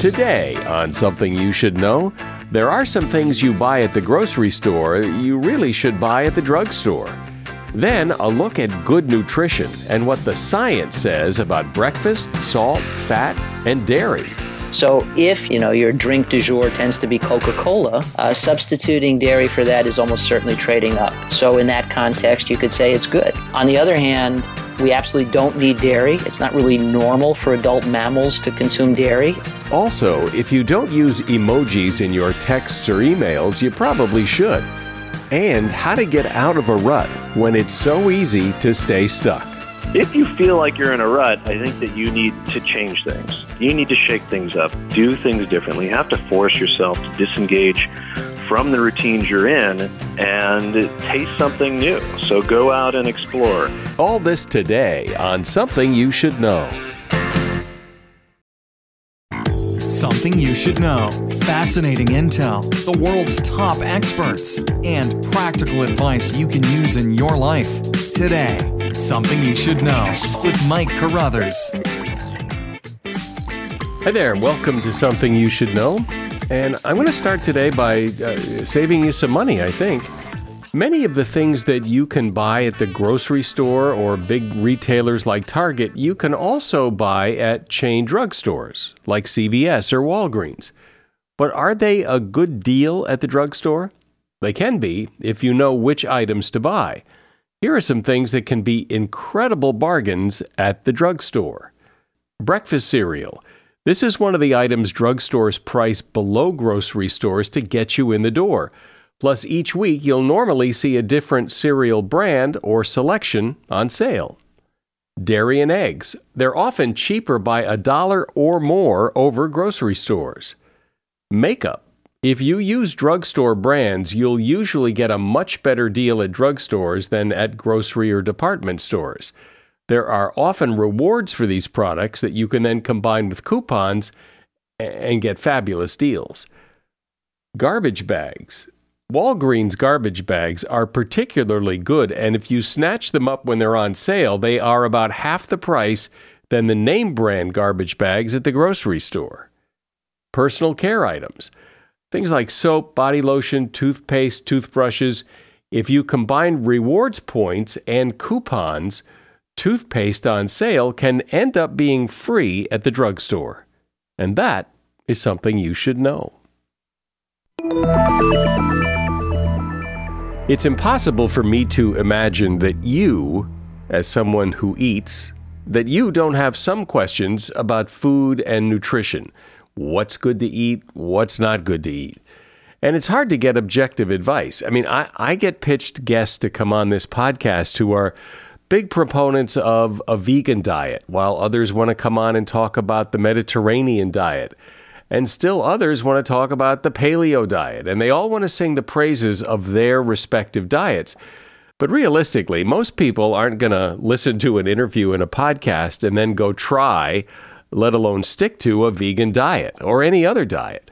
Today, on Something You Should Know, there are some things you buy at the grocery store you really should buy at the drugstore. Then, a look at good nutrition and what the science says about breakfast, salt, fat, and dairy. So if, you know, your drink du jour tends to be Coca-Cola, uh, substituting dairy for that is almost certainly trading up. So in that context, you could say it's good. On the other hand, we absolutely don't need dairy. It's not really normal for adult mammals to consume dairy. Also, if you don't use emojis in your texts or emails, you probably should. And how to get out of a rut when it's so easy to stay stuck. If you feel like you're in a rut, I think that you need to change things. You need to shake things up, do things differently. You have to force yourself to disengage from the routines you're in and taste something new. So go out and explore. All this today on Something You Should Know. Something you should know. Fascinating intel, the world's top experts, and practical advice you can use in your life. Today, Something You Should Know with Mike Carruthers. Hi there, welcome to Something You Should Know. And I'm going to start today by uh, saving you some money, I think. Many of the things that you can buy at the grocery store or big retailers like Target, you can also buy at chain drugstores like CVS or Walgreens. But are they a good deal at the drugstore? They can be if you know which items to buy. Here are some things that can be incredible bargains at the drugstore. Breakfast cereal. This is one of the items drugstores price below grocery stores to get you in the door. Plus, each week you'll normally see a different cereal brand or selection on sale. Dairy and eggs. They're often cheaper by a dollar or more over grocery stores. Makeup. If you use drugstore brands, you'll usually get a much better deal at drugstores than at grocery or department stores. There are often rewards for these products that you can then combine with coupons and get fabulous deals. Garbage bags. Walgreens garbage bags are particularly good, and if you snatch them up when they're on sale, they are about half the price than the name brand garbage bags at the grocery store. Personal care items. Things like soap, body lotion, toothpaste, toothbrushes. If you combine rewards points and coupons, toothpaste on sale can end up being free at the drugstore. And that is something you should know. It's impossible for me to imagine that you, as someone who eats, that you don't have some questions about food and nutrition what's good to eat, what's not good to eat. And it's hard to get objective advice. I mean, I, I get pitched guests to come on this podcast who are big proponents of a vegan diet, while others want to come on and talk about the Mediterranean diet. And still others want to talk about the paleo diet. And they all want to sing the praises of their respective diets. But realistically, most people aren't going to listen to an interview in a podcast and then go try let alone stick to a vegan diet or any other diet.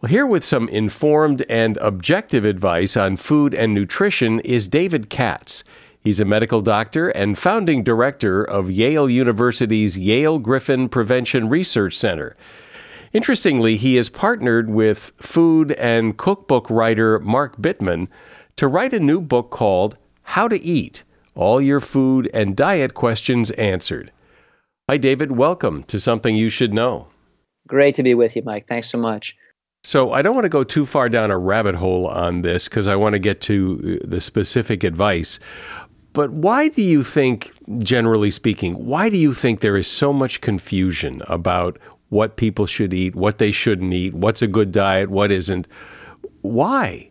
Well, here with some informed and objective advice on food and nutrition is David Katz. He's a medical doctor and founding director of Yale University's Yale Griffin Prevention Research Center. Interestingly, he has partnered with food and cookbook writer Mark Bittman to write a new book called How to Eat All Your Food and Diet Questions Answered. Hi, David. Welcome to Something You Should Know. Great to be with you, Mike. Thanks so much. So, I don't want to go too far down a rabbit hole on this because I want to get to uh, the specific advice. But why do you think, generally speaking, why do you think there is so much confusion about what people should eat, what they shouldn't eat, what's a good diet, what isn't? Why?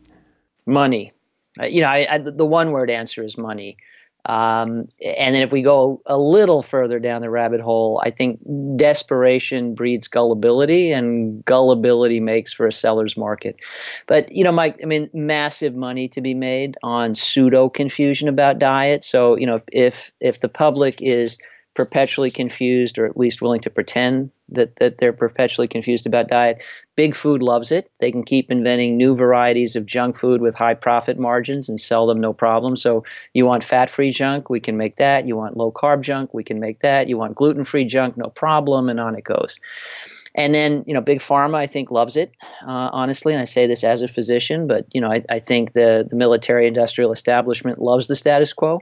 Money. Uh, you know, I, I, the one word answer is money. Um, and then if we go a little further down the rabbit hole, I think desperation breeds gullibility, and gullibility makes for a seller's market. But you know, Mike, I mean, massive money to be made on pseudo confusion about diet. So you know, if if the public is perpetually confused or at least willing to pretend that, that they're perpetually confused about diet. Big food loves it. They can keep inventing new varieties of junk food with high profit margins and sell them no problem. So you want fat free junk, we can make that. You want low carb junk, we can make that. You want gluten free junk, no problem, and on it goes. And then, you know, big pharma, I think, loves it, uh, honestly. And I say this as a physician, but, you know, I, I think the, the military industrial establishment loves the status quo.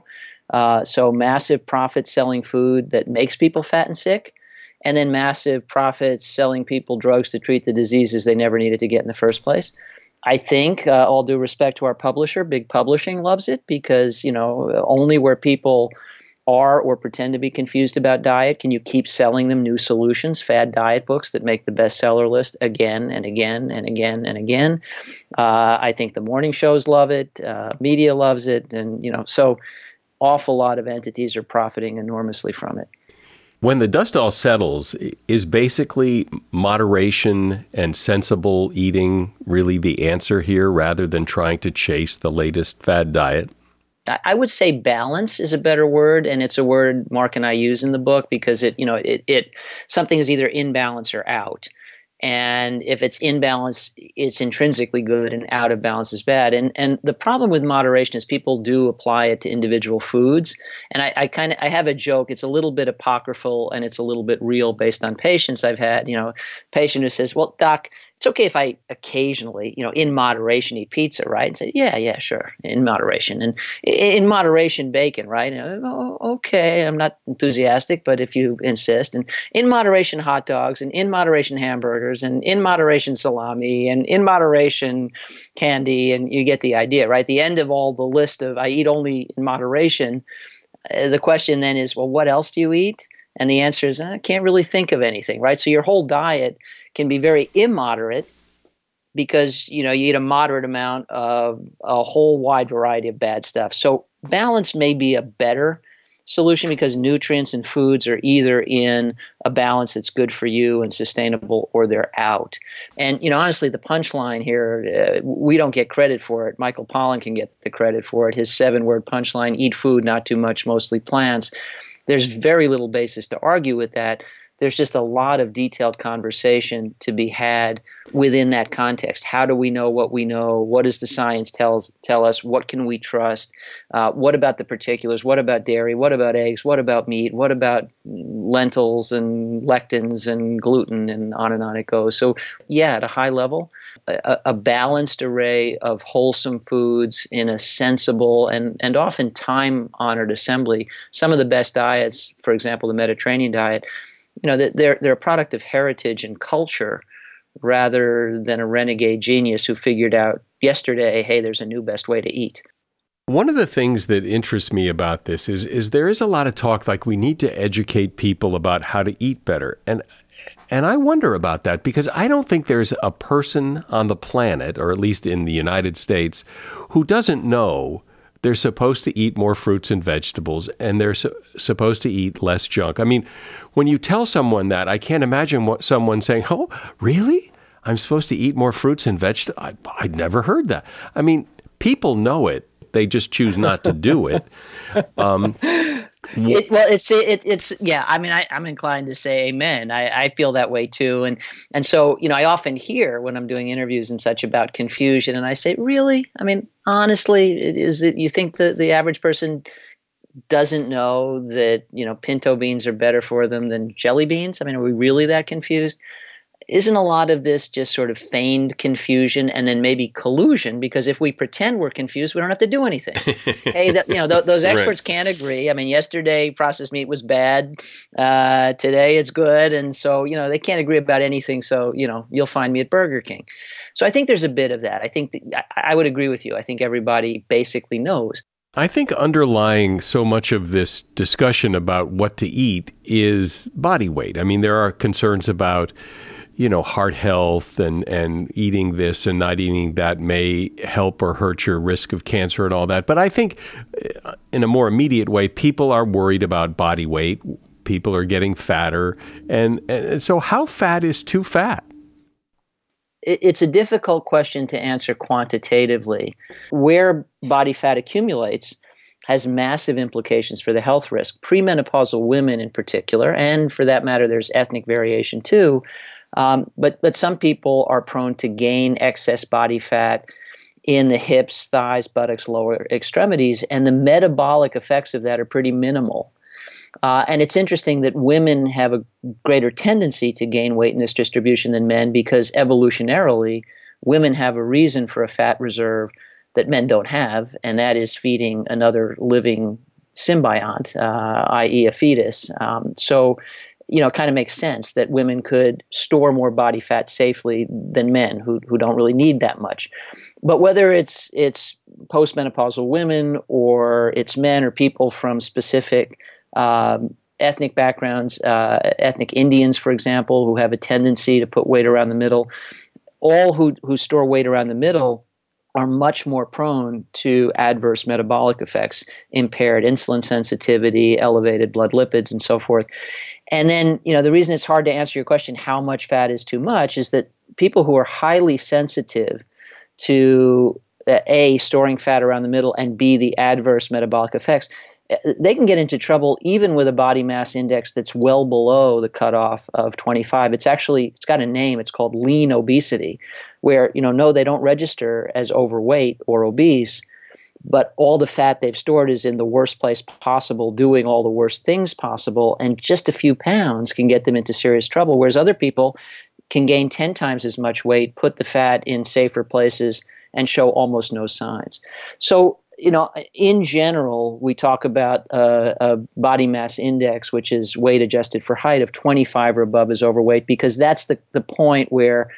Uh, so massive profit selling food that makes people fat and sick, and then massive profits selling people drugs to treat the diseases they never needed to get in the first place. I think, uh, all due respect to our publisher, Big Publishing loves it because you know only where people are or pretend to be confused about diet can you keep selling them new solutions, fad diet books that make the bestseller list again and again and again and again. Uh, I think the morning shows love it, uh, media loves it, and you know so awful lot of entities are profiting enormously from it. When the dust all settles, is basically moderation and sensible eating really the answer here rather than trying to chase the latest fad diet? I would say balance is a better word, and it's a word Mark and I use in the book because it, you know, it, it something is either in balance or out and if it's in balance it's intrinsically good and out of balance is bad. And and the problem with moderation is people do apply it to individual foods. And i, I kind of i have a joke it's a little bit apocryphal and it's a little bit real based on patients i've had. You know patient who says well doc it's okay if I occasionally, you know, in moderation eat pizza, right? And say, yeah, yeah, sure, in moderation, and in moderation bacon, right? And, oh, okay, I'm not enthusiastic, but if you insist, and in moderation hot dogs, and in moderation hamburgers, and in moderation salami, and in moderation candy, and you get the idea, right? The end of all the list of I eat only in moderation. Uh, the question then is, well, what else do you eat? And the answer is, I can't really think of anything, right? So your whole diet can be very immoderate because you know you eat a moderate amount of a whole wide variety of bad stuff. So balance may be a better solution because nutrients and foods are either in a balance that's good for you and sustainable or they're out. And you know honestly the punchline here uh, we don't get credit for it. Michael Pollan can get the credit for it. His seven word punchline eat food not too much mostly plants there's very little basis to argue with that. There's just a lot of detailed conversation to be had within that context. How do we know what we know? What does the science tells tell us? What can we trust? Uh, what about the particulars? What about dairy? What about eggs? What about meat? What about lentils and lectins and gluten and on and on it goes? So yeah, at a high level, a, a, balanced array of wholesome foods in a sensible and, and often time honored assembly. Some of the best diets, for example, the Mediterranean diet, you know, they're, they're a product of heritage and culture rather than a renegade genius who figured out yesterday, hey, there's a new best way to eat. One of the things that interests me about this is is there is a lot of talk like we need to educate people about how to eat better. And and I wonder about that because I don't think there's a person on the planet, or at least in the United States, who doesn't know they're supposed to eat more fruits and vegetables and they're su- supposed to eat less junk. I mean, when you tell someone that, I can't imagine what someone saying, Oh, really? I'm supposed to eat more fruits and vegetables? I, I'd never heard that. I mean, people know it, they just choose not to do it. Um, it, well, it's it, it's yeah. I mean, I, am inclined to say amen. I, I feel that way too, and and so you know, I often hear when I'm doing interviews and such about confusion, and I say, really? I mean, honestly, is it you think that the average person doesn't know that you know pinto beans are better for them than jelly beans? I mean, are we really that confused? Isn't a lot of this just sort of feigned confusion and then maybe collusion? Because if we pretend we're confused, we don't have to do anything. hey, you know, th- those experts right. can't agree. I mean, yesterday processed meat was bad. Uh, today it's good, and so you know they can't agree about anything. So you know, you'll find me at Burger King. So I think there's a bit of that. I think I, I would agree with you. I think everybody basically knows. I think underlying so much of this discussion about what to eat is body weight. I mean, there are concerns about you know, heart health and, and eating this and not eating that may help or hurt your risk of cancer and all that. But I think uh, in a more immediate way, people are worried about body weight. People are getting fatter. And, and so, how fat is too fat? It's a difficult question to answer quantitatively. Where body fat accumulates, has massive implications for the health risk. Premenopausal women, in particular, and for that matter, there's ethnic variation too, um, but but some people are prone to gain excess body fat in the hips, thighs, buttocks, lower extremities, and the metabolic effects of that are pretty minimal. Uh, and it's interesting that women have a greater tendency to gain weight in this distribution than men because evolutionarily, women have a reason for a fat reserve that men don't have, and that is feeding another living symbiont, uh, i.e., a fetus. Um, so, you know, kind of makes sense that women could store more body fat safely than men who, who don't really need that much. But whether it's it's postmenopausal women or it's men or people from specific um, ethnic backgrounds, uh, ethnic Indians, for example, who have a tendency to put weight around the middle, all who, who store weight around the middle are much more prone to adverse metabolic effects, impaired insulin sensitivity, elevated blood lipids, and so forth. And then, you know, the reason it's hard to answer your question, how much fat is too much, is that people who are highly sensitive to uh, A, storing fat around the middle, and B, the adverse metabolic effects, they can get into trouble even with a body mass index that's well below the cutoff of 25 it's actually it's got a name. It's called lean obesity where you know no they don't register as overweight or obese but all the fat they've stored is in the worst place possible doing all the worst things possible and just a few pounds can get them into serious trouble whereas other people can gain 10 times as much weight put the fat in safer places and show almost no signs. So you know, in general, we talk about uh, a body mass index, which is weight adjusted for height of 25 or above is overweight, because that's the, the point where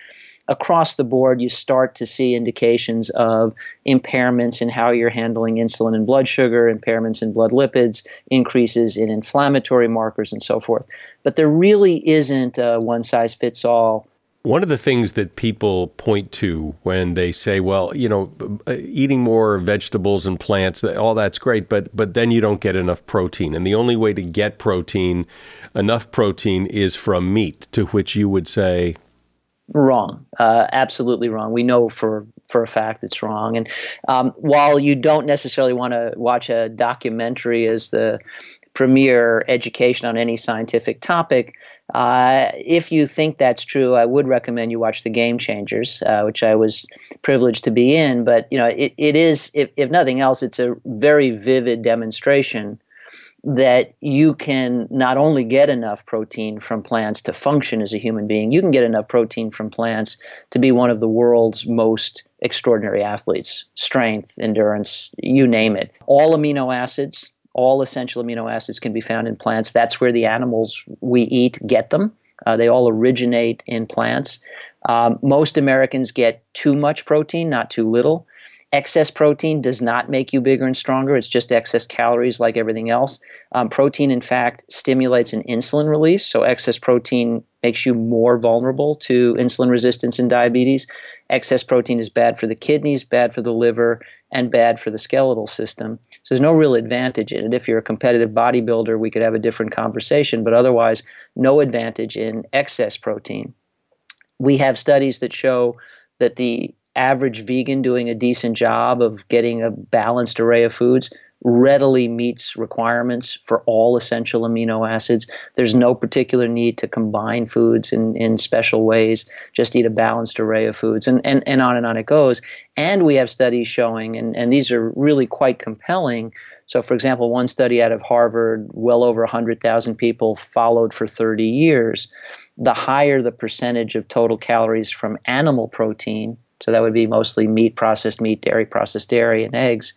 across the board you start to see indications of impairments in how you're handling insulin and blood sugar, impairments in blood lipids, increases in inflammatory markers, and so forth. But there really isn't a one size fits all one of the things that people point to when they say, well, you know, eating more vegetables and plants, all that's great, but but then you don't get enough protein. And the only way to get protein, enough protein is from meat, to which you would say wrong. Uh, absolutely wrong. We know for for a fact it's wrong. And um, while you don't necessarily want to watch a documentary as the premier education on any scientific topic uh, if you think that's true, I would recommend you watch The Game Changers, uh, which I was privileged to be in. But you know, it, it is, if, if nothing else, it's a very vivid demonstration that you can not only get enough protein from plants to function as a human being, you can get enough protein from plants to be one of the world's most extraordinary athletes. Strength, endurance, you name it. All amino acids all essential amino acids can be found in plants. That's where the animals we eat get them. Uh, they all originate in plants. Um, most Americans get too much protein, not too little. Excess protein does not make you bigger and stronger. It's just excess calories, like everything else. Um, protein, in fact, stimulates an insulin release. So, excess protein makes you more vulnerable to insulin resistance and diabetes. Excess protein is bad for the kidneys, bad for the liver, and bad for the skeletal system. So, there's no real advantage in it. If you're a competitive bodybuilder, we could have a different conversation, but otherwise, no advantage in excess protein. We have studies that show that the average vegan doing a decent job of getting a balanced array of foods readily meets requirements for all essential amino acids. There's no particular need to combine foods in, in special ways. Just eat a balanced array of foods and, and, and on and on it goes. And we have studies showing, and, and these are really quite compelling. So, for example, one study out of Harvard, well over 100,000 people followed for 30 years. The higher the percentage of total calories from animal protein, so that would be mostly meat, processed meat, dairy, processed dairy, and eggs,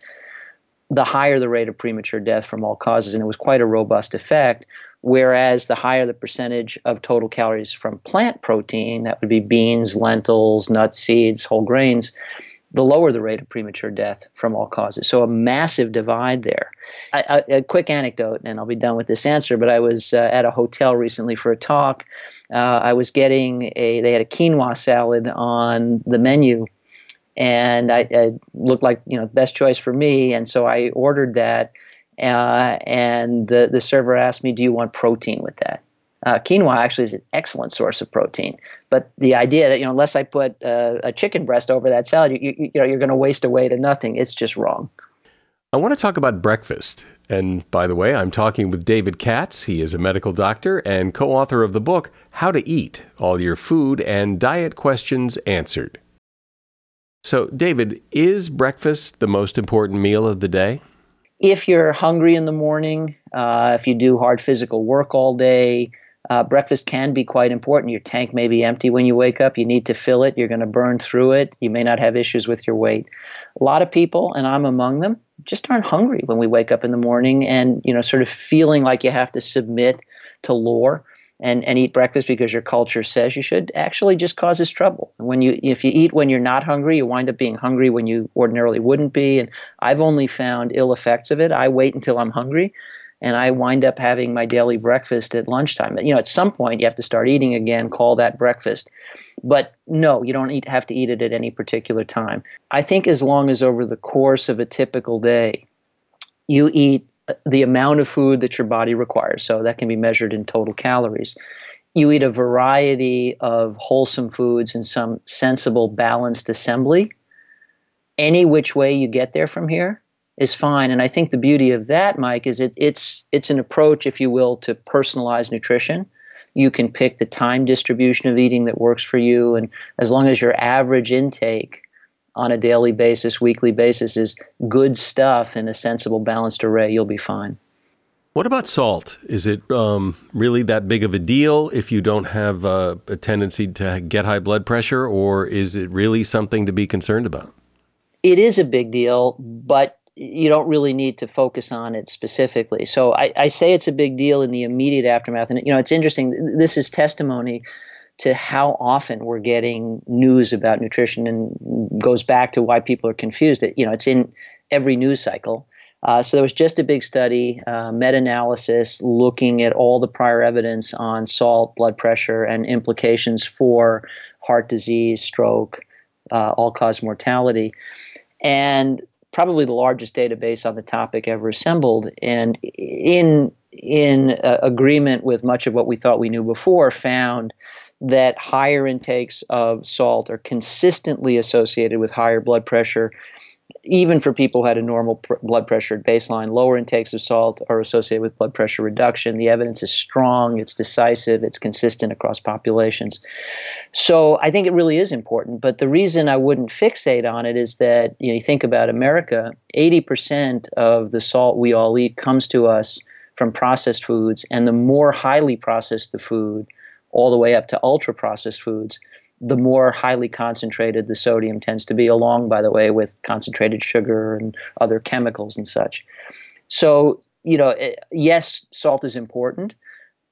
the higher the rate of premature death from all causes. And it was quite a robust effect. Whereas the higher the percentage of total calories from plant protein, that would be beans, lentils, nuts, seeds, whole grains, the lower the rate of premature death from all causes. So a massive divide there. I, a, a quick anecdote, and I'll be done with this answer. But I was uh, at a hotel recently for a talk. Uh, I was getting a. They had a quinoa salad on the menu, and I, I looked like you know best choice for me, and so I ordered that. Uh, and the the server asked me, "Do you want protein with that?" Uh, quinoa actually is an excellent source of protein, but the idea that you know unless I put uh, a chicken breast over that salad, you, you, you know you're going to waste away to nothing. It's just wrong. I want to talk about breakfast. And by the way, I'm talking with David Katz. He is a medical doctor and co author of the book, How to Eat All Your Food and Diet Questions Answered. So, David, is breakfast the most important meal of the day? if you're hungry in the morning, uh, if you do hard physical work all day, uh, breakfast can be quite important. Your tank may be empty when you wake up. You need to fill it. You're going to burn through it. You may not have issues with your weight. A lot of people, and I'm among them, just aren't hungry when we wake up in the morning and, you know, sort of feeling like you have to submit to lore and, and eat breakfast because your culture says you should actually just causes trouble. When you if you eat when you're not hungry, you wind up being hungry when you ordinarily wouldn't be. And I've only found ill effects of it. I wait until I'm hungry and I wind up having my daily breakfast at lunchtime. You know, at some point you have to start eating again, call that breakfast. But no, you don't eat, have to eat it at any particular time. I think as long as over the course of a typical day, you eat uh, the amount of food that your body requires. So that can be measured in total calories. You eat a variety of wholesome foods in some sensible, balanced assembly. Any which way you get there from here is fine. And I think the beauty of that, Mike, is it, it's it's an approach, if you will, to personalized nutrition. You can pick the time distribution of eating that works for you, and as long as your average intake on a daily basis, weekly basis is good stuff in a sensible, balanced array, you'll be fine. What about salt? Is it um, really that big of a deal if you don't have uh, a tendency to get high blood pressure, or is it really something to be concerned about? It is a big deal, but you don't really need to focus on it specifically. So I, I say it's a big deal in the immediate aftermath. And, you know, it's interesting. This is testimony to how often we're getting news about nutrition and goes back to why people are confused. That you know, it's in every news cycle. Uh, so there was just a big study, uh, meta-analysis, looking at all the prior evidence on salt, blood pressure, and implications for heart disease, stroke, uh, all-cause mortality, and probably the largest database on the topic ever assembled. And in in uh, agreement with much of what we thought we knew before, found that higher intakes of salt are consistently associated with higher blood pressure, even for people who had a normal pr- blood pressure at baseline. Lower intakes of salt are associated with blood pressure reduction. The evidence is strong, it's decisive, it's consistent across populations. So I think it really is important. But the reason I wouldn't fixate on it is that you know you think about America, 80% of the salt we all eat comes to us from processed foods, and the more highly processed the food, all the way up to ultra processed foods, the more highly concentrated the sodium tends to be, along, by the way, with concentrated sugar and other chemicals and such. So, you know, eh, yes, salt is important,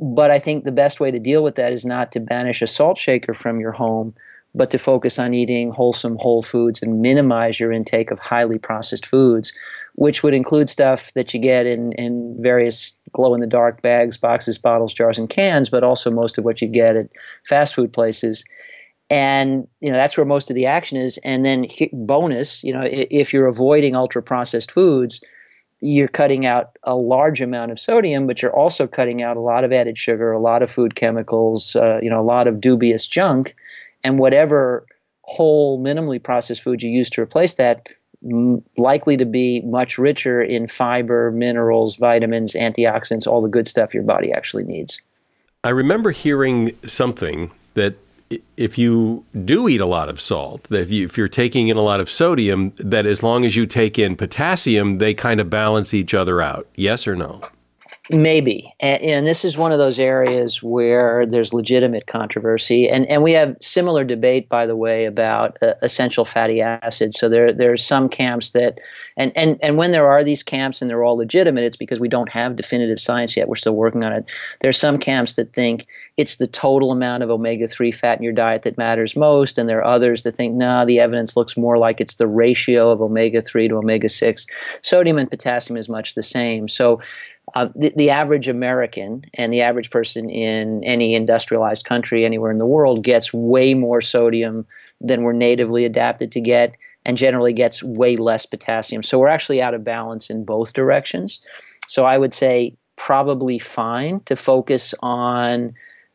but I think the best way to deal with that is not to banish a salt shaker from your home, but to focus on eating wholesome whole foods and minimize your intake of highly processed foods, which would include stuff that you get in, in various glow in the dark bags, boxes, bottles, jars, and cans, but also most of what you get at fast food places. And you know that's where most of the action is. And then bonus, you know, if you're avoiding ultra processed foods, you're cutting out a large amount of sodium, but you're also cutting out a lot of added sugar, a lot of food chemicals, uh, you know, a lot of dubious junk and whatever whole minimally processed food you use to replace that likely to be much richer in fiber minerals vitamins antioxidants all the good stuff your body actually needs i remember hearing something that if you do eat a lot of salt, if, you, if you're taking in a lot of sodium, that as long as you take in potassium, they kind of balance each other out. Yes or no? Maybe, and, and, this is one of those areas where there's legitimate controversy, and and we have similar debate, by the way, about uh, essential fatty acids. So there there's some camps that, and and and when there are these camps and they're all legitimate, it's because we don't have definitive science yet. We're still working on it. There's some camps that think it's the total amount of omega three fat in your diet that matters most, and there are others that think, nah, the evidence looks more like it's the ratio of omega three to omega six. Sodium and potassium is much the same. So uh, the, the average American and the average person in any industrialized country anywhere in the world gets way more sodium than we're natively adapted to get and generally gets way less potassium. So we're actually out of balance in both directions. So I would say probably fine to focus on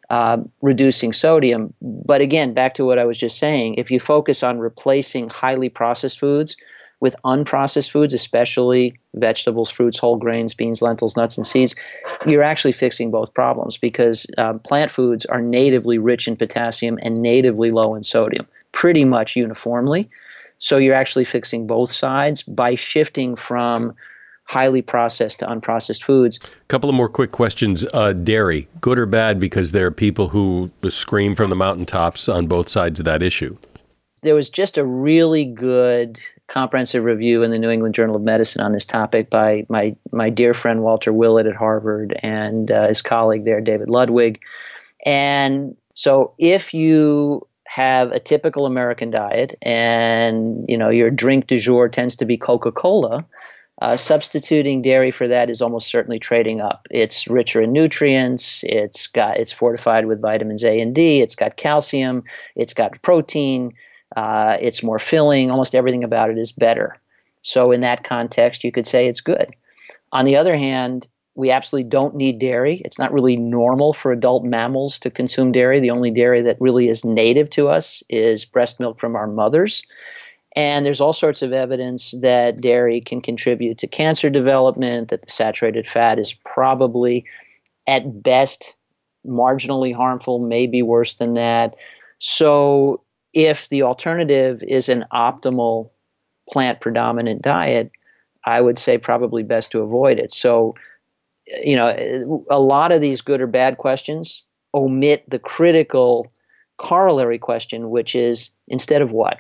uh, reducing sodium. But again, back to what I was just saying, if you focus on replacing highly processed foods with unprocessed foods, especially vegetables, fruits, whole grains, beans, lentils, nuts, and seeds, you're actually fixing both problems because um, plant foods are natively rich in potassium and natively low in sodium, pretty much uniformly. So you're actually fixing both sides by shifting from highly processed to unprocessed foods. A couple of more quick questions. Uh, dairy, good or bad? Because there are people who scream from the mountaintops on both sides of that issue. There was just a really good comprehensive review in the New England Journal of Medicine on this topic by my my dear friend Walter Willett at Harvard and uh, his colleague there David Ludwig. And so if you have a typical American diet and you know your drink du jour tends to be Coca-Cola, uh, substituting dairy for that is almost certainly trading up. It's richer in nutrients. It's got it's fortified with vitamins A and D. It's got calcium. It's got protein. Uh, it's more filling. Almost everything about it is better. So in that context, you could say it's good. On the other hand, we absolutely don't need dairy. It's not really normal for adult mammals to consume dairy. The only dairy that really is native to us is breast milk from our mothers. And there's all sorts of evidence that dairy can contribute to cancer development, that the saturated fat is probably at best marginally harmful, maybe worse than that. So, if the alternative is an optimal plant predominant diet, I would say probably best to avoid it. So, you know, a lot of these good or bad questions omit the critical corollary question, which is instead of what?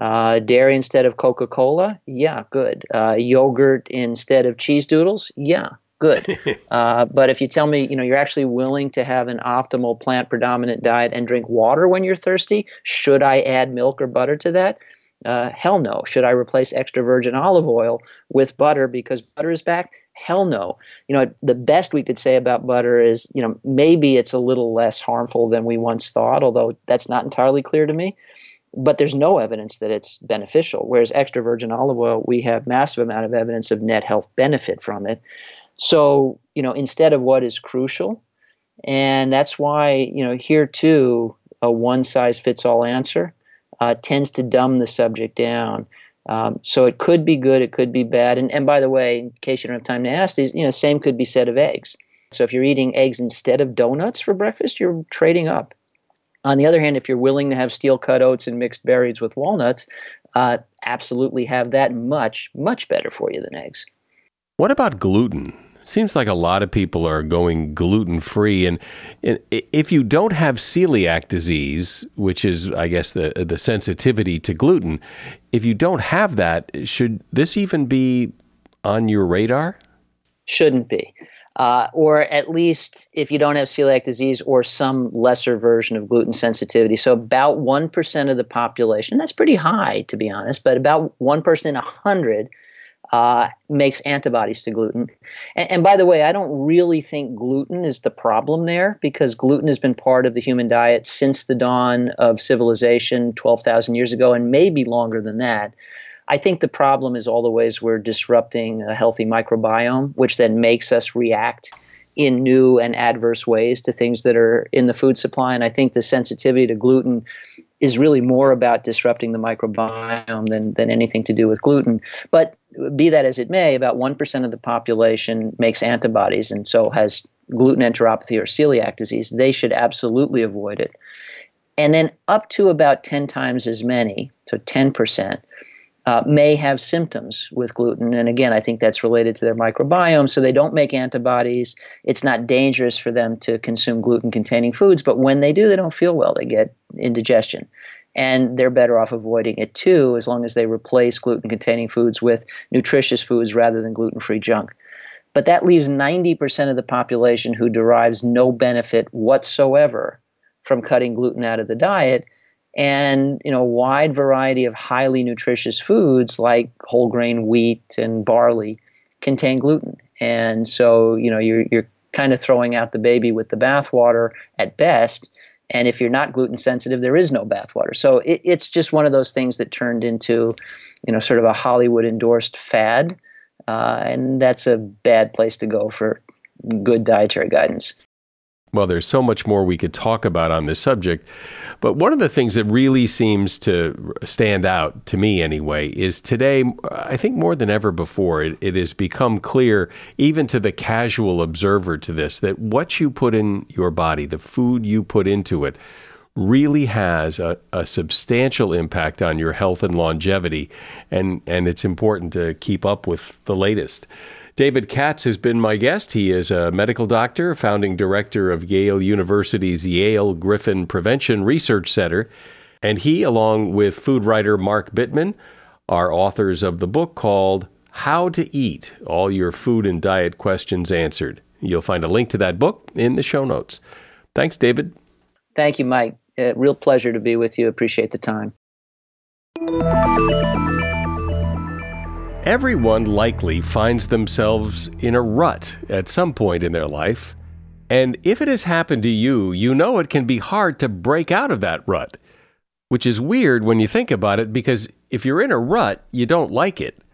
Uh, dairy instead of Coca Cola? Yeah, good. Uh, yogurt instead of cheese doodles? Yeah, good. uh, but if you tell me, you know, you're actually willing to have an optimal plant predominant diet and drink water when you're thirsty, should I add milk or butter to that? Uh, hell no. Should I replace extra virgin olive oil with butter because butter is back? Hell no. You know, the best we could say about butter is, you know, maybe it's a little less harmful than we once thought, although that's not entirely clear to me but there's no evidence that it's beneficial. Whereas extra virgin olive oil, we have massive amount of evidence of net health benefit from it. So, you know, instead of what is crucial, and that's why, you know, here too, a one size fits all answer uh, tends to dumb the subject down. Um, so it could be good, it could be bad. And, and by the way, in case you don't have time to ask these, you know, same could be said of eggs. So if you're eating eggs instead of donuts for breakfast, you're trading up. On the other hand, if you're willing to have steel cut oats and mixed berries with walnuts, uh, absolutely have that much, much better for you than eggs. What about gluten? Seems like a lot of people are going gluten free, and, and, if you don't have celiac disease, which is, I guess, the the sensitivity to gluten, if you don't have that, should this even be on your radar? Shouldn't be uh, or at least if you don't have celiac disease or some lesser version of gluten sensitivity. So, about 1% of the population, that's pretty high to be honest, but about 1% person in 100 uh, makes antibodies to gluten. And, and, by the way, I don't really think gluten is the problem there because gluten has been part of the human diet since the dawn of civilization 12,000 years ago and maybe longer than that. I think the problem is all the ways we're disrupting a healthy microbiome, which then makes us react in new and adverse ways to things that are in the food supply. And I think the sensitivity to gluten is really more about disrupting the microbiome than, than anything to do with gluten. But be that as it may, about 1% of the population makes antibodies and so has gluten enteropathy or celiac disease. They should absolutely avoid it. And then up to about 10 times as many, so 10%, uh, may have symptoms with gluten. And again, I think that's related to their microbiome. So they don't make antibodies. It's not dangerous for them to consume gluten containing foods. But when they do, they don't feel well. They get indigestion. And they're better off avoiding it too, as long as they replace gluten containing foods with nutritious foods rather than gluten free junk. But that leaves 90% of the population who derives no benefit whatsoever from cutting gluten out of the diet and you know a wide variety of highly nutritious foods like whole grain wheat and barley contain gluten. And so you know you're you're kind of throwing out the baby with the bathwater at best. And if you're not gluten sensitive there is no bathwater. So it, it's just one of those things that turned into you know sort of a hollywood endorsed fad. Uh, and that's a bad place to go for good dietary guidance well, there's so much more we could talk about on this subject. But one of the things that really seems to stand out, to me anyway, is today, I think more than ever before, it, it has become clear, even to the casual observer to this, that what you put in your body, the food you put into it, really has a, a substantial impact on your health and longevity, and, and it's important to keep up with the latest. David Katz has been my guest. He is a medical doctor, founding director of Yale University's Yale Griffin Prevention Research Center. And he, along with food writer Mark Bittman, are authors of the book called How to Eat All Your Food and Diet Questions Answered. You'll find a link to that book in the show notes. Thanks, David. Thank you, Mike. A real pleasure to be with you. Appreciate the time. Everyone likely finds themselves in a rut at some point in their life. And if it has happened to you, you know it can be hard to break out of that rut, which is weird when you think about it because if you're in a rut, you don't like it.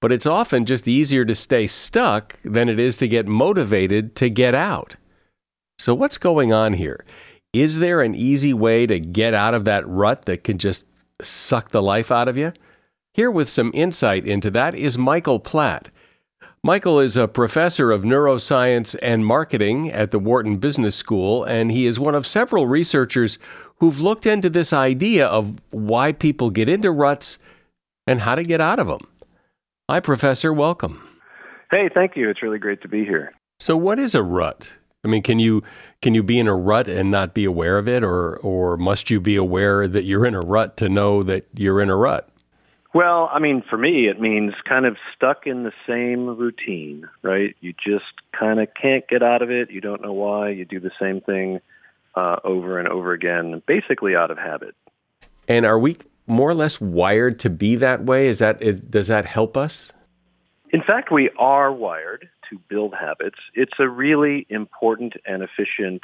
But it's often just easier to stay stuck than it is to get motivated to get out. So, what's going on here? Is there an easy way to get out of that rut that can just suck the life out of you? Here with some insight into that is Michael Platt. Michael is a professor of neuroscience and marketing at the Wharton Business School, and he is one of several researchers who've looked into this idea of why people get into ruts and how to get out of them. Hi, Professor. Welcome. Hey, thank you. It's really great to be here. So, what is a rut? I mean, can you can you be in a rut and not be aware of it, or or must you be aware that you're in a rut to know that you're in a rut? Well, I mean, for me, it means kind of stuck in the same routine, right? You just kind of can't get out of it. You don't know why. You do the same thing uh, over and over again, basically out of habit. And are we more or less wired to be that way? Is that is, does that help us? In fact, we are wired to build habits. It's a really important and efficient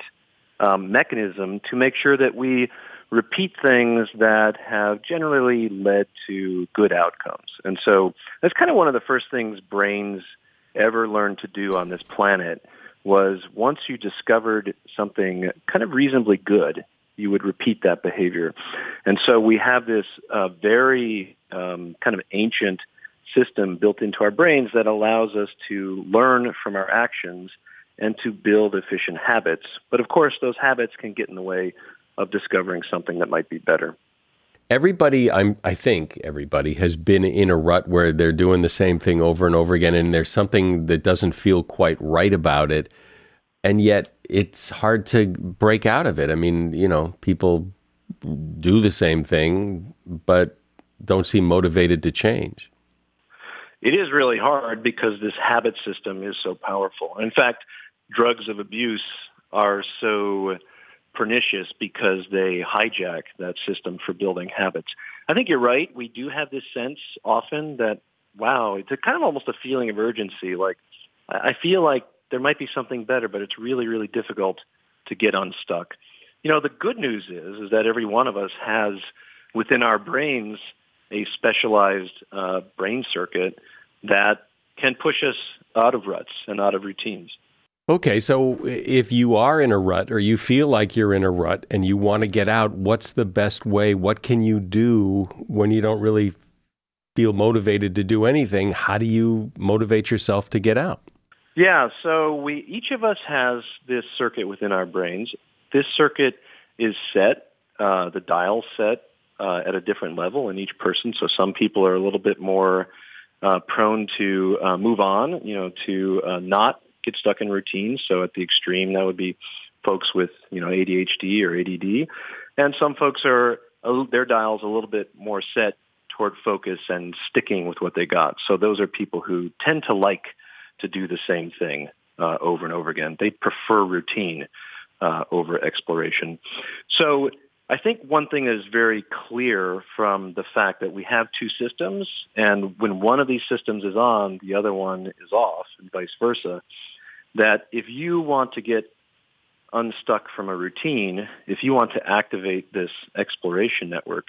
um, mechanism to make sure that we repeat things that have generally led to good outcomes. And so that's kind of one of the first things brains ever learned to do on this planet was once you discovered something kind of reasonably good, you would repeat that behavior. And so we have this uh, very um, kind of ancient system built into our brains that allows us to learn from our actions and to build efficient habits. But of course, those habits can get in the way of discovering something that might be better. Everybody, I'm, I think everybody has been in a rut where they're doing the same thing over and over again, and there's something that doesn't feel quite right about it, and yet it's hard to break out of it. I mean, you know, people do the same thing, but don't seem motivated to change. It is really hard because this habit system is so powerful. In fact, drugs of abuse are so pernicious because they hijack that system for building habits. I think you're right. We do have this sense often that, wow, it's a kind of almost a feeling of urgency. Like, I feel like there might be something better, but it's really, really difficult to get unstuck. You know, the good news is, is that every one of us has within our brains a specialized uh, brain circuit that can push us out of ruts and out of routines. Okay, so if you are in a rut or you feel like you're in a rut and you want to get out, what's the best way? What can you do when you don't really feel motivated to do anything? How do you motivate yourself to get out? Yeah, so we each of us has this circuit within our brains. This circuit is set, uh, the dial set uh, at a different level in each person. So some people are a little bit more uh, prone to uh, move on, you know, to uh, not get stuck in routines. So at the extreme, that would be folks with you know ADHD or ADD, and some folks are their dials a little bit more set toward focus and sticking with what they got. So those are people who tend to like to do the same thing uh, over and over again. They prefer routine uh, over exploration. So I think one thing is very clear from the fact that we have two systems, and when one of these systems is on, the other one is off, and vice versa that if you want to get unstuck from a routine, if you want to activate this exploration network,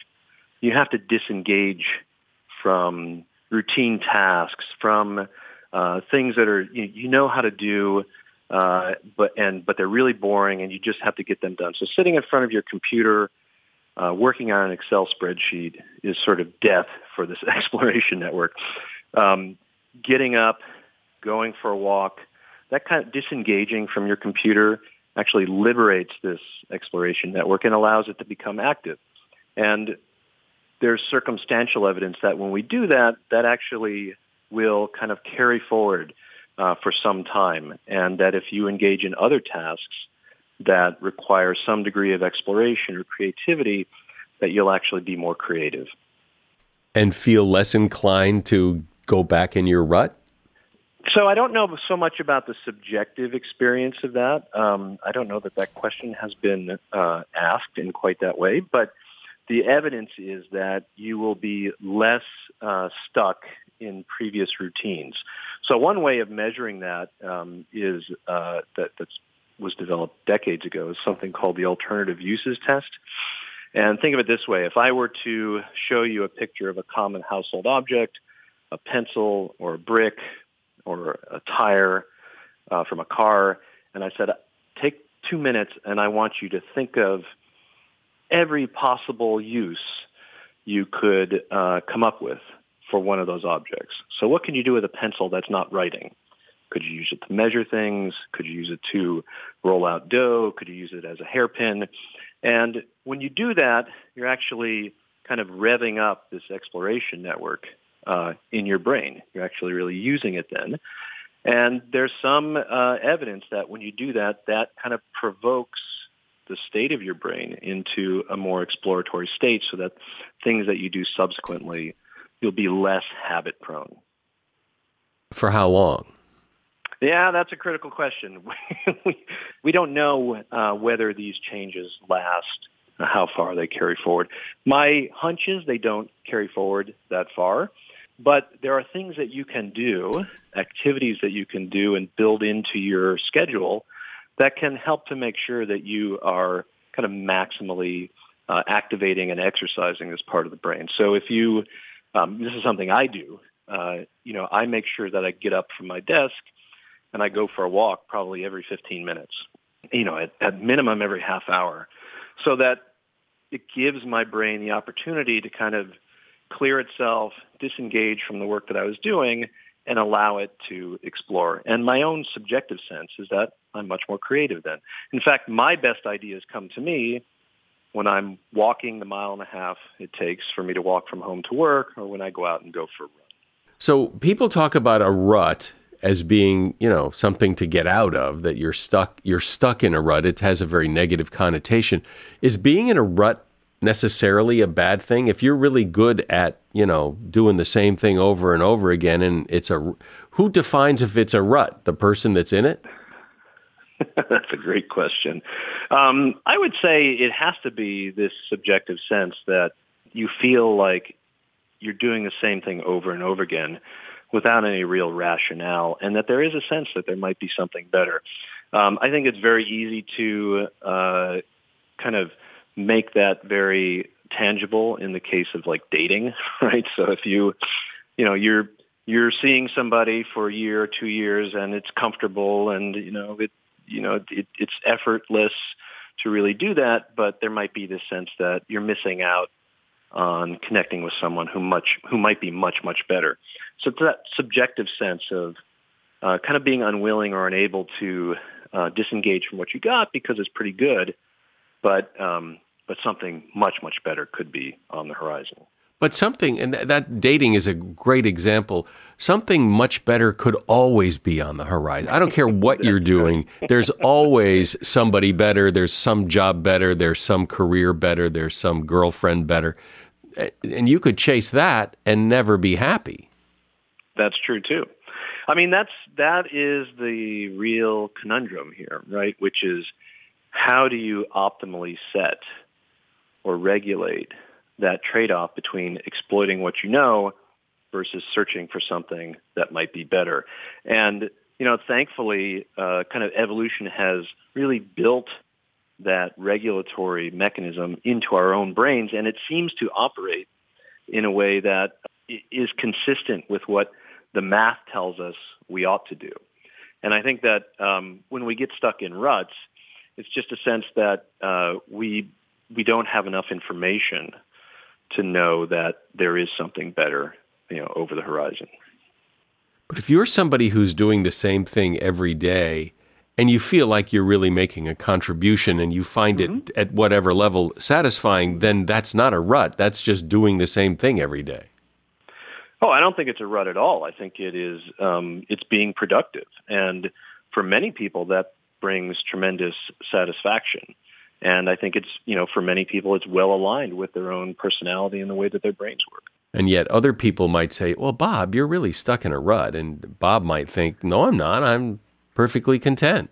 you have to disengage from routine tasks, from uh, things that are you, you know how to do, uh, but and but they're really boring, and you just have to get them done. So sitting in front of your computer, uh, working on an Excel spreadsheet is sort of death for this exploration network. Um, getting up, going for a walk, that kind of disengaging from your computer actually liberates this exploration network and allows it to become active. And there's circumstantial evidence that when we do that, that actually will kind of carry forward uh, for some time. And that if you engage in other tasks that require some degree of exploration or creativity, that you'll actually be more creative. And feel less inclined to go back in your rut? So I don't know so much about the subjective experience of that. Um, I don't know that that question has been uh, asked in quite that way, but the evidence is that you will be less uh, stuck in previous routines. So one way of measuring that um, is uh, that that was developed decades ago is something called the alternative uses test. And think of it this way: if I were to show you a picture of a common household object, a pencil or a brick or a tire uh, from a car, and I said, take two minutes and I want you to think of every possible use you could uh, come up with for one of those objects. So what can you do with a pencil that's not writing? Could you use it to measure things? Could you use it to roll out dough? Could you use it as a hairpin? And when you do that, you're actually kind of revving up this exploration network uh, in your brain. You're actually really using it then. And there's some uh, evidence that when you do that, that kind of provokes the state of your brain into a more exploratory state so that things that you do subsequently, you'll be less habit prone. For how long? Yeah, that's a critical question. we, don't know uh, whether these changes last, how far they carry forward. My hunch is they don't carry forward that far. But there are things that you can do, activities that you can do and build into your schedule that can help to make sure that you are kind of maximally uh, activating and exercising this part of the brain. So if you, um, this is something I do, uh, you know, I make sure that I get up from my desk and I go for a walk probably every 15 minutes, you know, at, at minimum every half hour so that it gives my brain the opportunity to kind of clear itself, disengage from the work that I was doing, and allow it to explore. And my own subjective sense is that I'm much more creative then. In fact, my best ideas come to me when I'm walking the mile and a half it takes for me to walk from home to work or when I go out and go for a run. So people talk about a rut as being, you know, something to get out of that you're stuck you're stuck in a rut. It has a very negative connotation. Is being in a rut necessarily a bad thing. If you're really good at, you know, doing the same thing over and over again and it's a who defines if it's a rut? The person that's in it? that's a great question. Um, I would say it has to be this subjective sense that you feel like you're doing the same thing over and over again without any real rationale, and that there is a sense that there might be something better. Um, I think it's very easy to uh, kind of make that very tangible in the case of like dating, right? So if you, you know, you're you're seeing somebody for a year or two years and it's comfortable and you know it you know it, it's effortless to really do that, but there might be this sense that you're missing out on connecting with someone who much who might be much much better. So it's that subjective sense of uh, kind of being unwilling or unable to uh, disengage from what you got because it's pretty good, but um, but something much, much better could be on the horizon. But something, and that dating is a great example. Something much better could always be on the horizon. I don't care what you're doing. There's always somebody better. There's some job better. There's some career better. There's some girlfriend better. And you could chase that and never be happy. That's true too. I mean, that's that is the real conundrum here, right? Which is how do you optimally set or regulate that trade-off between exploiting what you know versus searching for something that might be better. And, you know, thankfully, uh, kind of evolution has really built that regulatory mechanism into our own brains, and it seems to operate in a way that is consistent with what the math tells us we ought to do. And I think that um, when we get stuck in ruts, it's just a sense that uh, we we don't have enough information to know that there is something better, you know, over the horizon. But if you're somebody who's doing the same thing every day and you feel like you're really making a contribution and you find mm-hmm. it at whatever level satisfying, then that's not a rut. That's just doing the same thing every day. Oh, I don't think it's a rut at all. I think it is. Um, it's being productive, and for many people, that brings tremendous satisfaction. And I think it's you know for many people, it's well aligned with their own personality and the way that their brains work. And yet, other people might say, "Well, Bob, you're really stuck in a rut," and Bob might think, "No, I'm not. I'm perfectly content."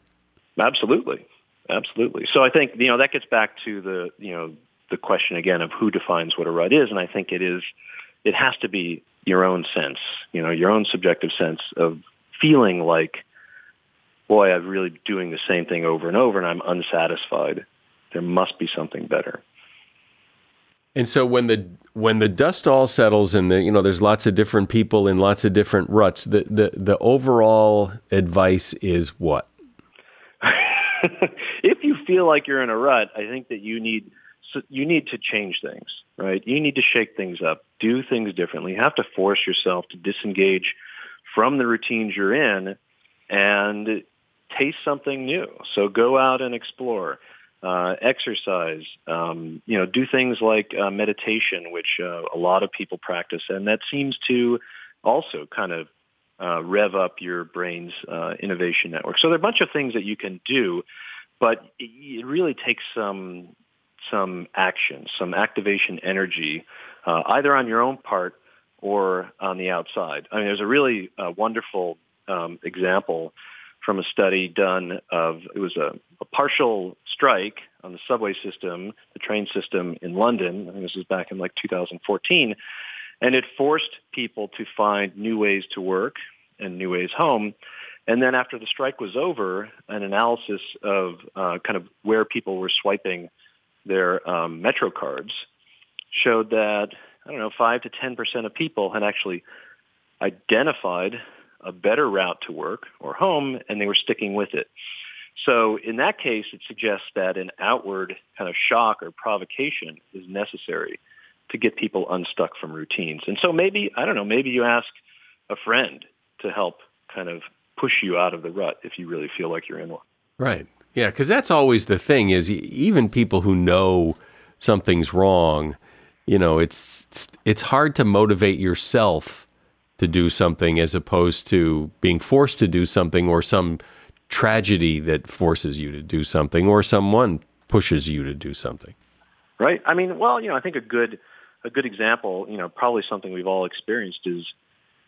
Absolutely, absolutely. So I think you know that gets back to the you know the question again of who defines what a rut is, and I think it is it has to be your own sense, you know, your own subjective sense of feeling like, boy, I'm really doing the same thing over and over and I'm unsatisfied. There must be something better. And so when the when the dust all settles and the you know there's lots of different people in lots of different ruts, the the, the overall advice is what? if you feel like you're in a rut, I think that you need you need to change things, right? You need to shake things up, do things differently. You have to force yourself to disengage from the routines you're in and taste something new. So go out and explore. Uh, exercise, um, you know, do things like uh, meditation, which uh, a lot of people practice, and that seems to also kind of uh, rev up your brain's uh, innovation network. So there are a bunch of things that you can do, but it really takes some some action, some activation energy, uh, either on your own part or on the outside. I mean, there's a really wonderful um, example from a study done of it was a, a, partial strike on the subway system, the train system in London. I think this was back in like 2014, and it forced people to find new ways to work and new ways home. And then after the strike was over, an analysis of uh, kind of where people were swiping their um, Metro cards showed that I don't know five to ten percent of people had actually identified a better route to work or home, and they were sticking with it. So in that case, it suggests that an outward kind of shock or provocation is necessary to get people unstuck from routines. And so maybe, I don't know, maybe you ask a friend to help kind of push you out of the rut if you really feel like you're in one. Right. Yeah, because that's always the thing is even people who know something's wrong, you know, it's it's hard to motivate yourself to do something as opposed to being forced to do something or some tragedy that forces you to do something or someone pushes you to do something. Right. I mean, well, you know, I think a good a good example, you know, probably something we've all experienced is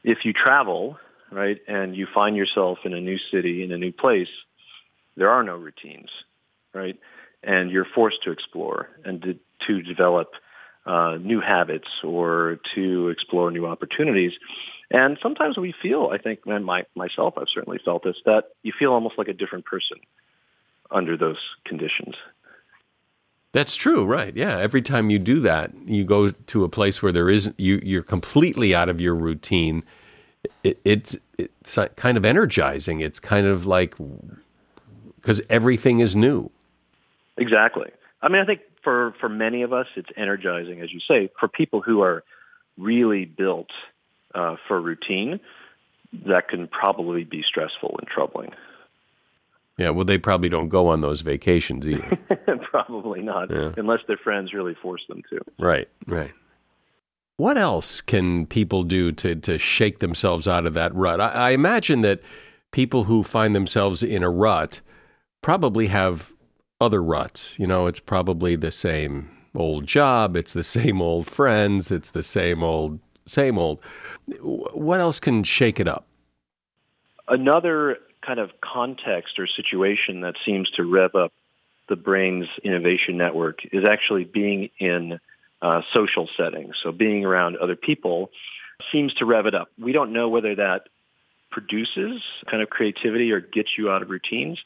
if you travel, right, and you find yourself in a new city in a new place, there are no routines, right? And you're forced to explore and to, to develop uh, new habits or to explore new opportunities. And sometimes we feel, I think, and my, myself, I've certainly felt this, that you feel almost like a different person under those conditions. That's true, right? Yeah. Every time you do that, you go to a place where there isn't you. You're completely out of your routine. It, it's it's kind of energizing. It's kind of like because everything is new. Exactly. I mean, I think for, for many of us, it's energizing, as you say. For people who are really built uh, for routine, that can probably be stressful and troubling. Yeah, well, they probably don't go on those vacations either. probably not, yeah. unless their friends really force them to. Right, right. What else can people do to, to shake themselves out of that rut? I, I imagine that people who find themselves in a rut – probably have other ruts. You know, it's probably the same old job, it's the same old friends, it's the same old, same old. What else can shake it up? Another kind of context or situation that seems to rev up the brain's innovation network is actually being in uh, social settings. So being around other people seems to rev it up. We don't know whether that produces kind of creativity or gets you out of routines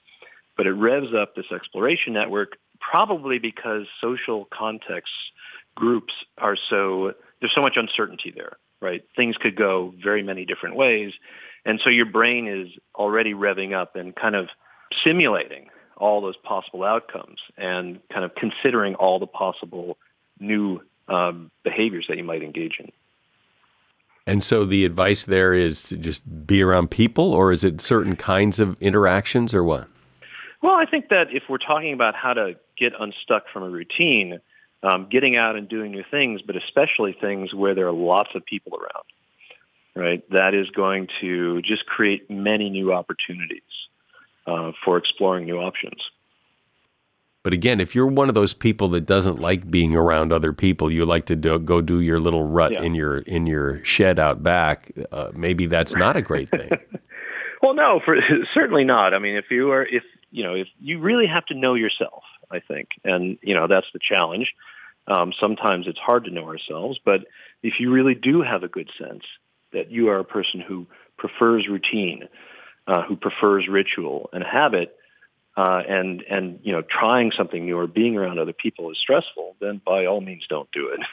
but it revs up this exploration network probably because social contexts groups are so there's so much uncertainty there right? Things could go very many different ways. And so your brain is already revving up and kind of simulating all those possible outcomes and kind of considering all the possible new um, behaviors that you might engage in. And so the advice there is to just be around people or is it certain kinds of interactions or what? Well, I think that if we're talking about how to get unstuck from a routine, um, getting out and doing new things, but especially things where there are lots of people around, right? That is going to just create many new opportunities uh, for exploring new options. But again, if you're one of those people that doesn't like being around other people, you like to do, go do your little rut yeah. in your in your shed out back. Uh, maybe that's not a great thing. well, no, for certainly not. I mean, if you are if you know if you really have to know yourself, I think, and you know that's the challenge. Um, sometimes it's hard to know ourselves, but if you really do have a good sense that you are a person who prefers routine, uh, who prefers ritual and habit, uh, and and you know trying something new or being around other people is stressful, then by all means don't do it.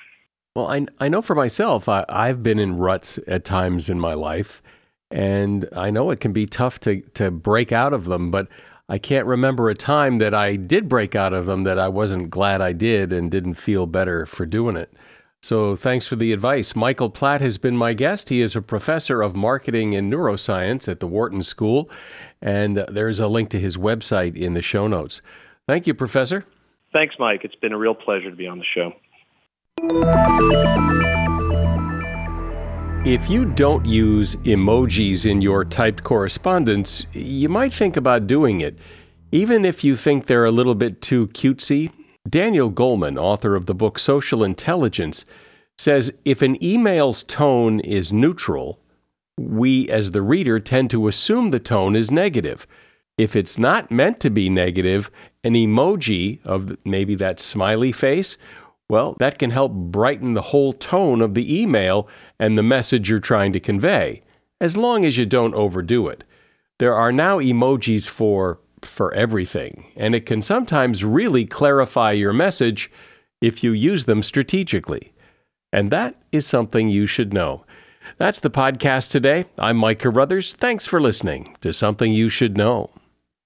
Well, I I know for myself, I, I've been in ruts at times in my life, and I know it can be tough to to break out of them, but. I can't remember a time that I did break out of them that I wasn't glad I did and didn't feel better for doing it. So thanks for the advice. Michael Platt has been my guest. He is a professor of marketing and neuroscience at the Wharton School, and there's a link to his website in the show notes. Thank you, Professor. Thanks, Mike. It's been a real pleasure to be on the show. If you don't use emojis in your typed correspondence, you might think about doing it, even if you think they're a little bit too cutesy. Daniel Goleman, author of the book Social Intelligence, says if an email's tone is neutral, we as the reader tend to assume the tone is negative. If it's not meant to be negative, an emoji of maybe that smiley face, well, that can help brighten the whole tone of the email and the message you're trying to convey, as long as you don't overdo it. There are now emojis for for everything, and it can sometimes really clarify your message if you use them strategically. And that is something you should know. That's the podcast today. I'm Mike Carruthers. Thanks for listening to Something You Should Know.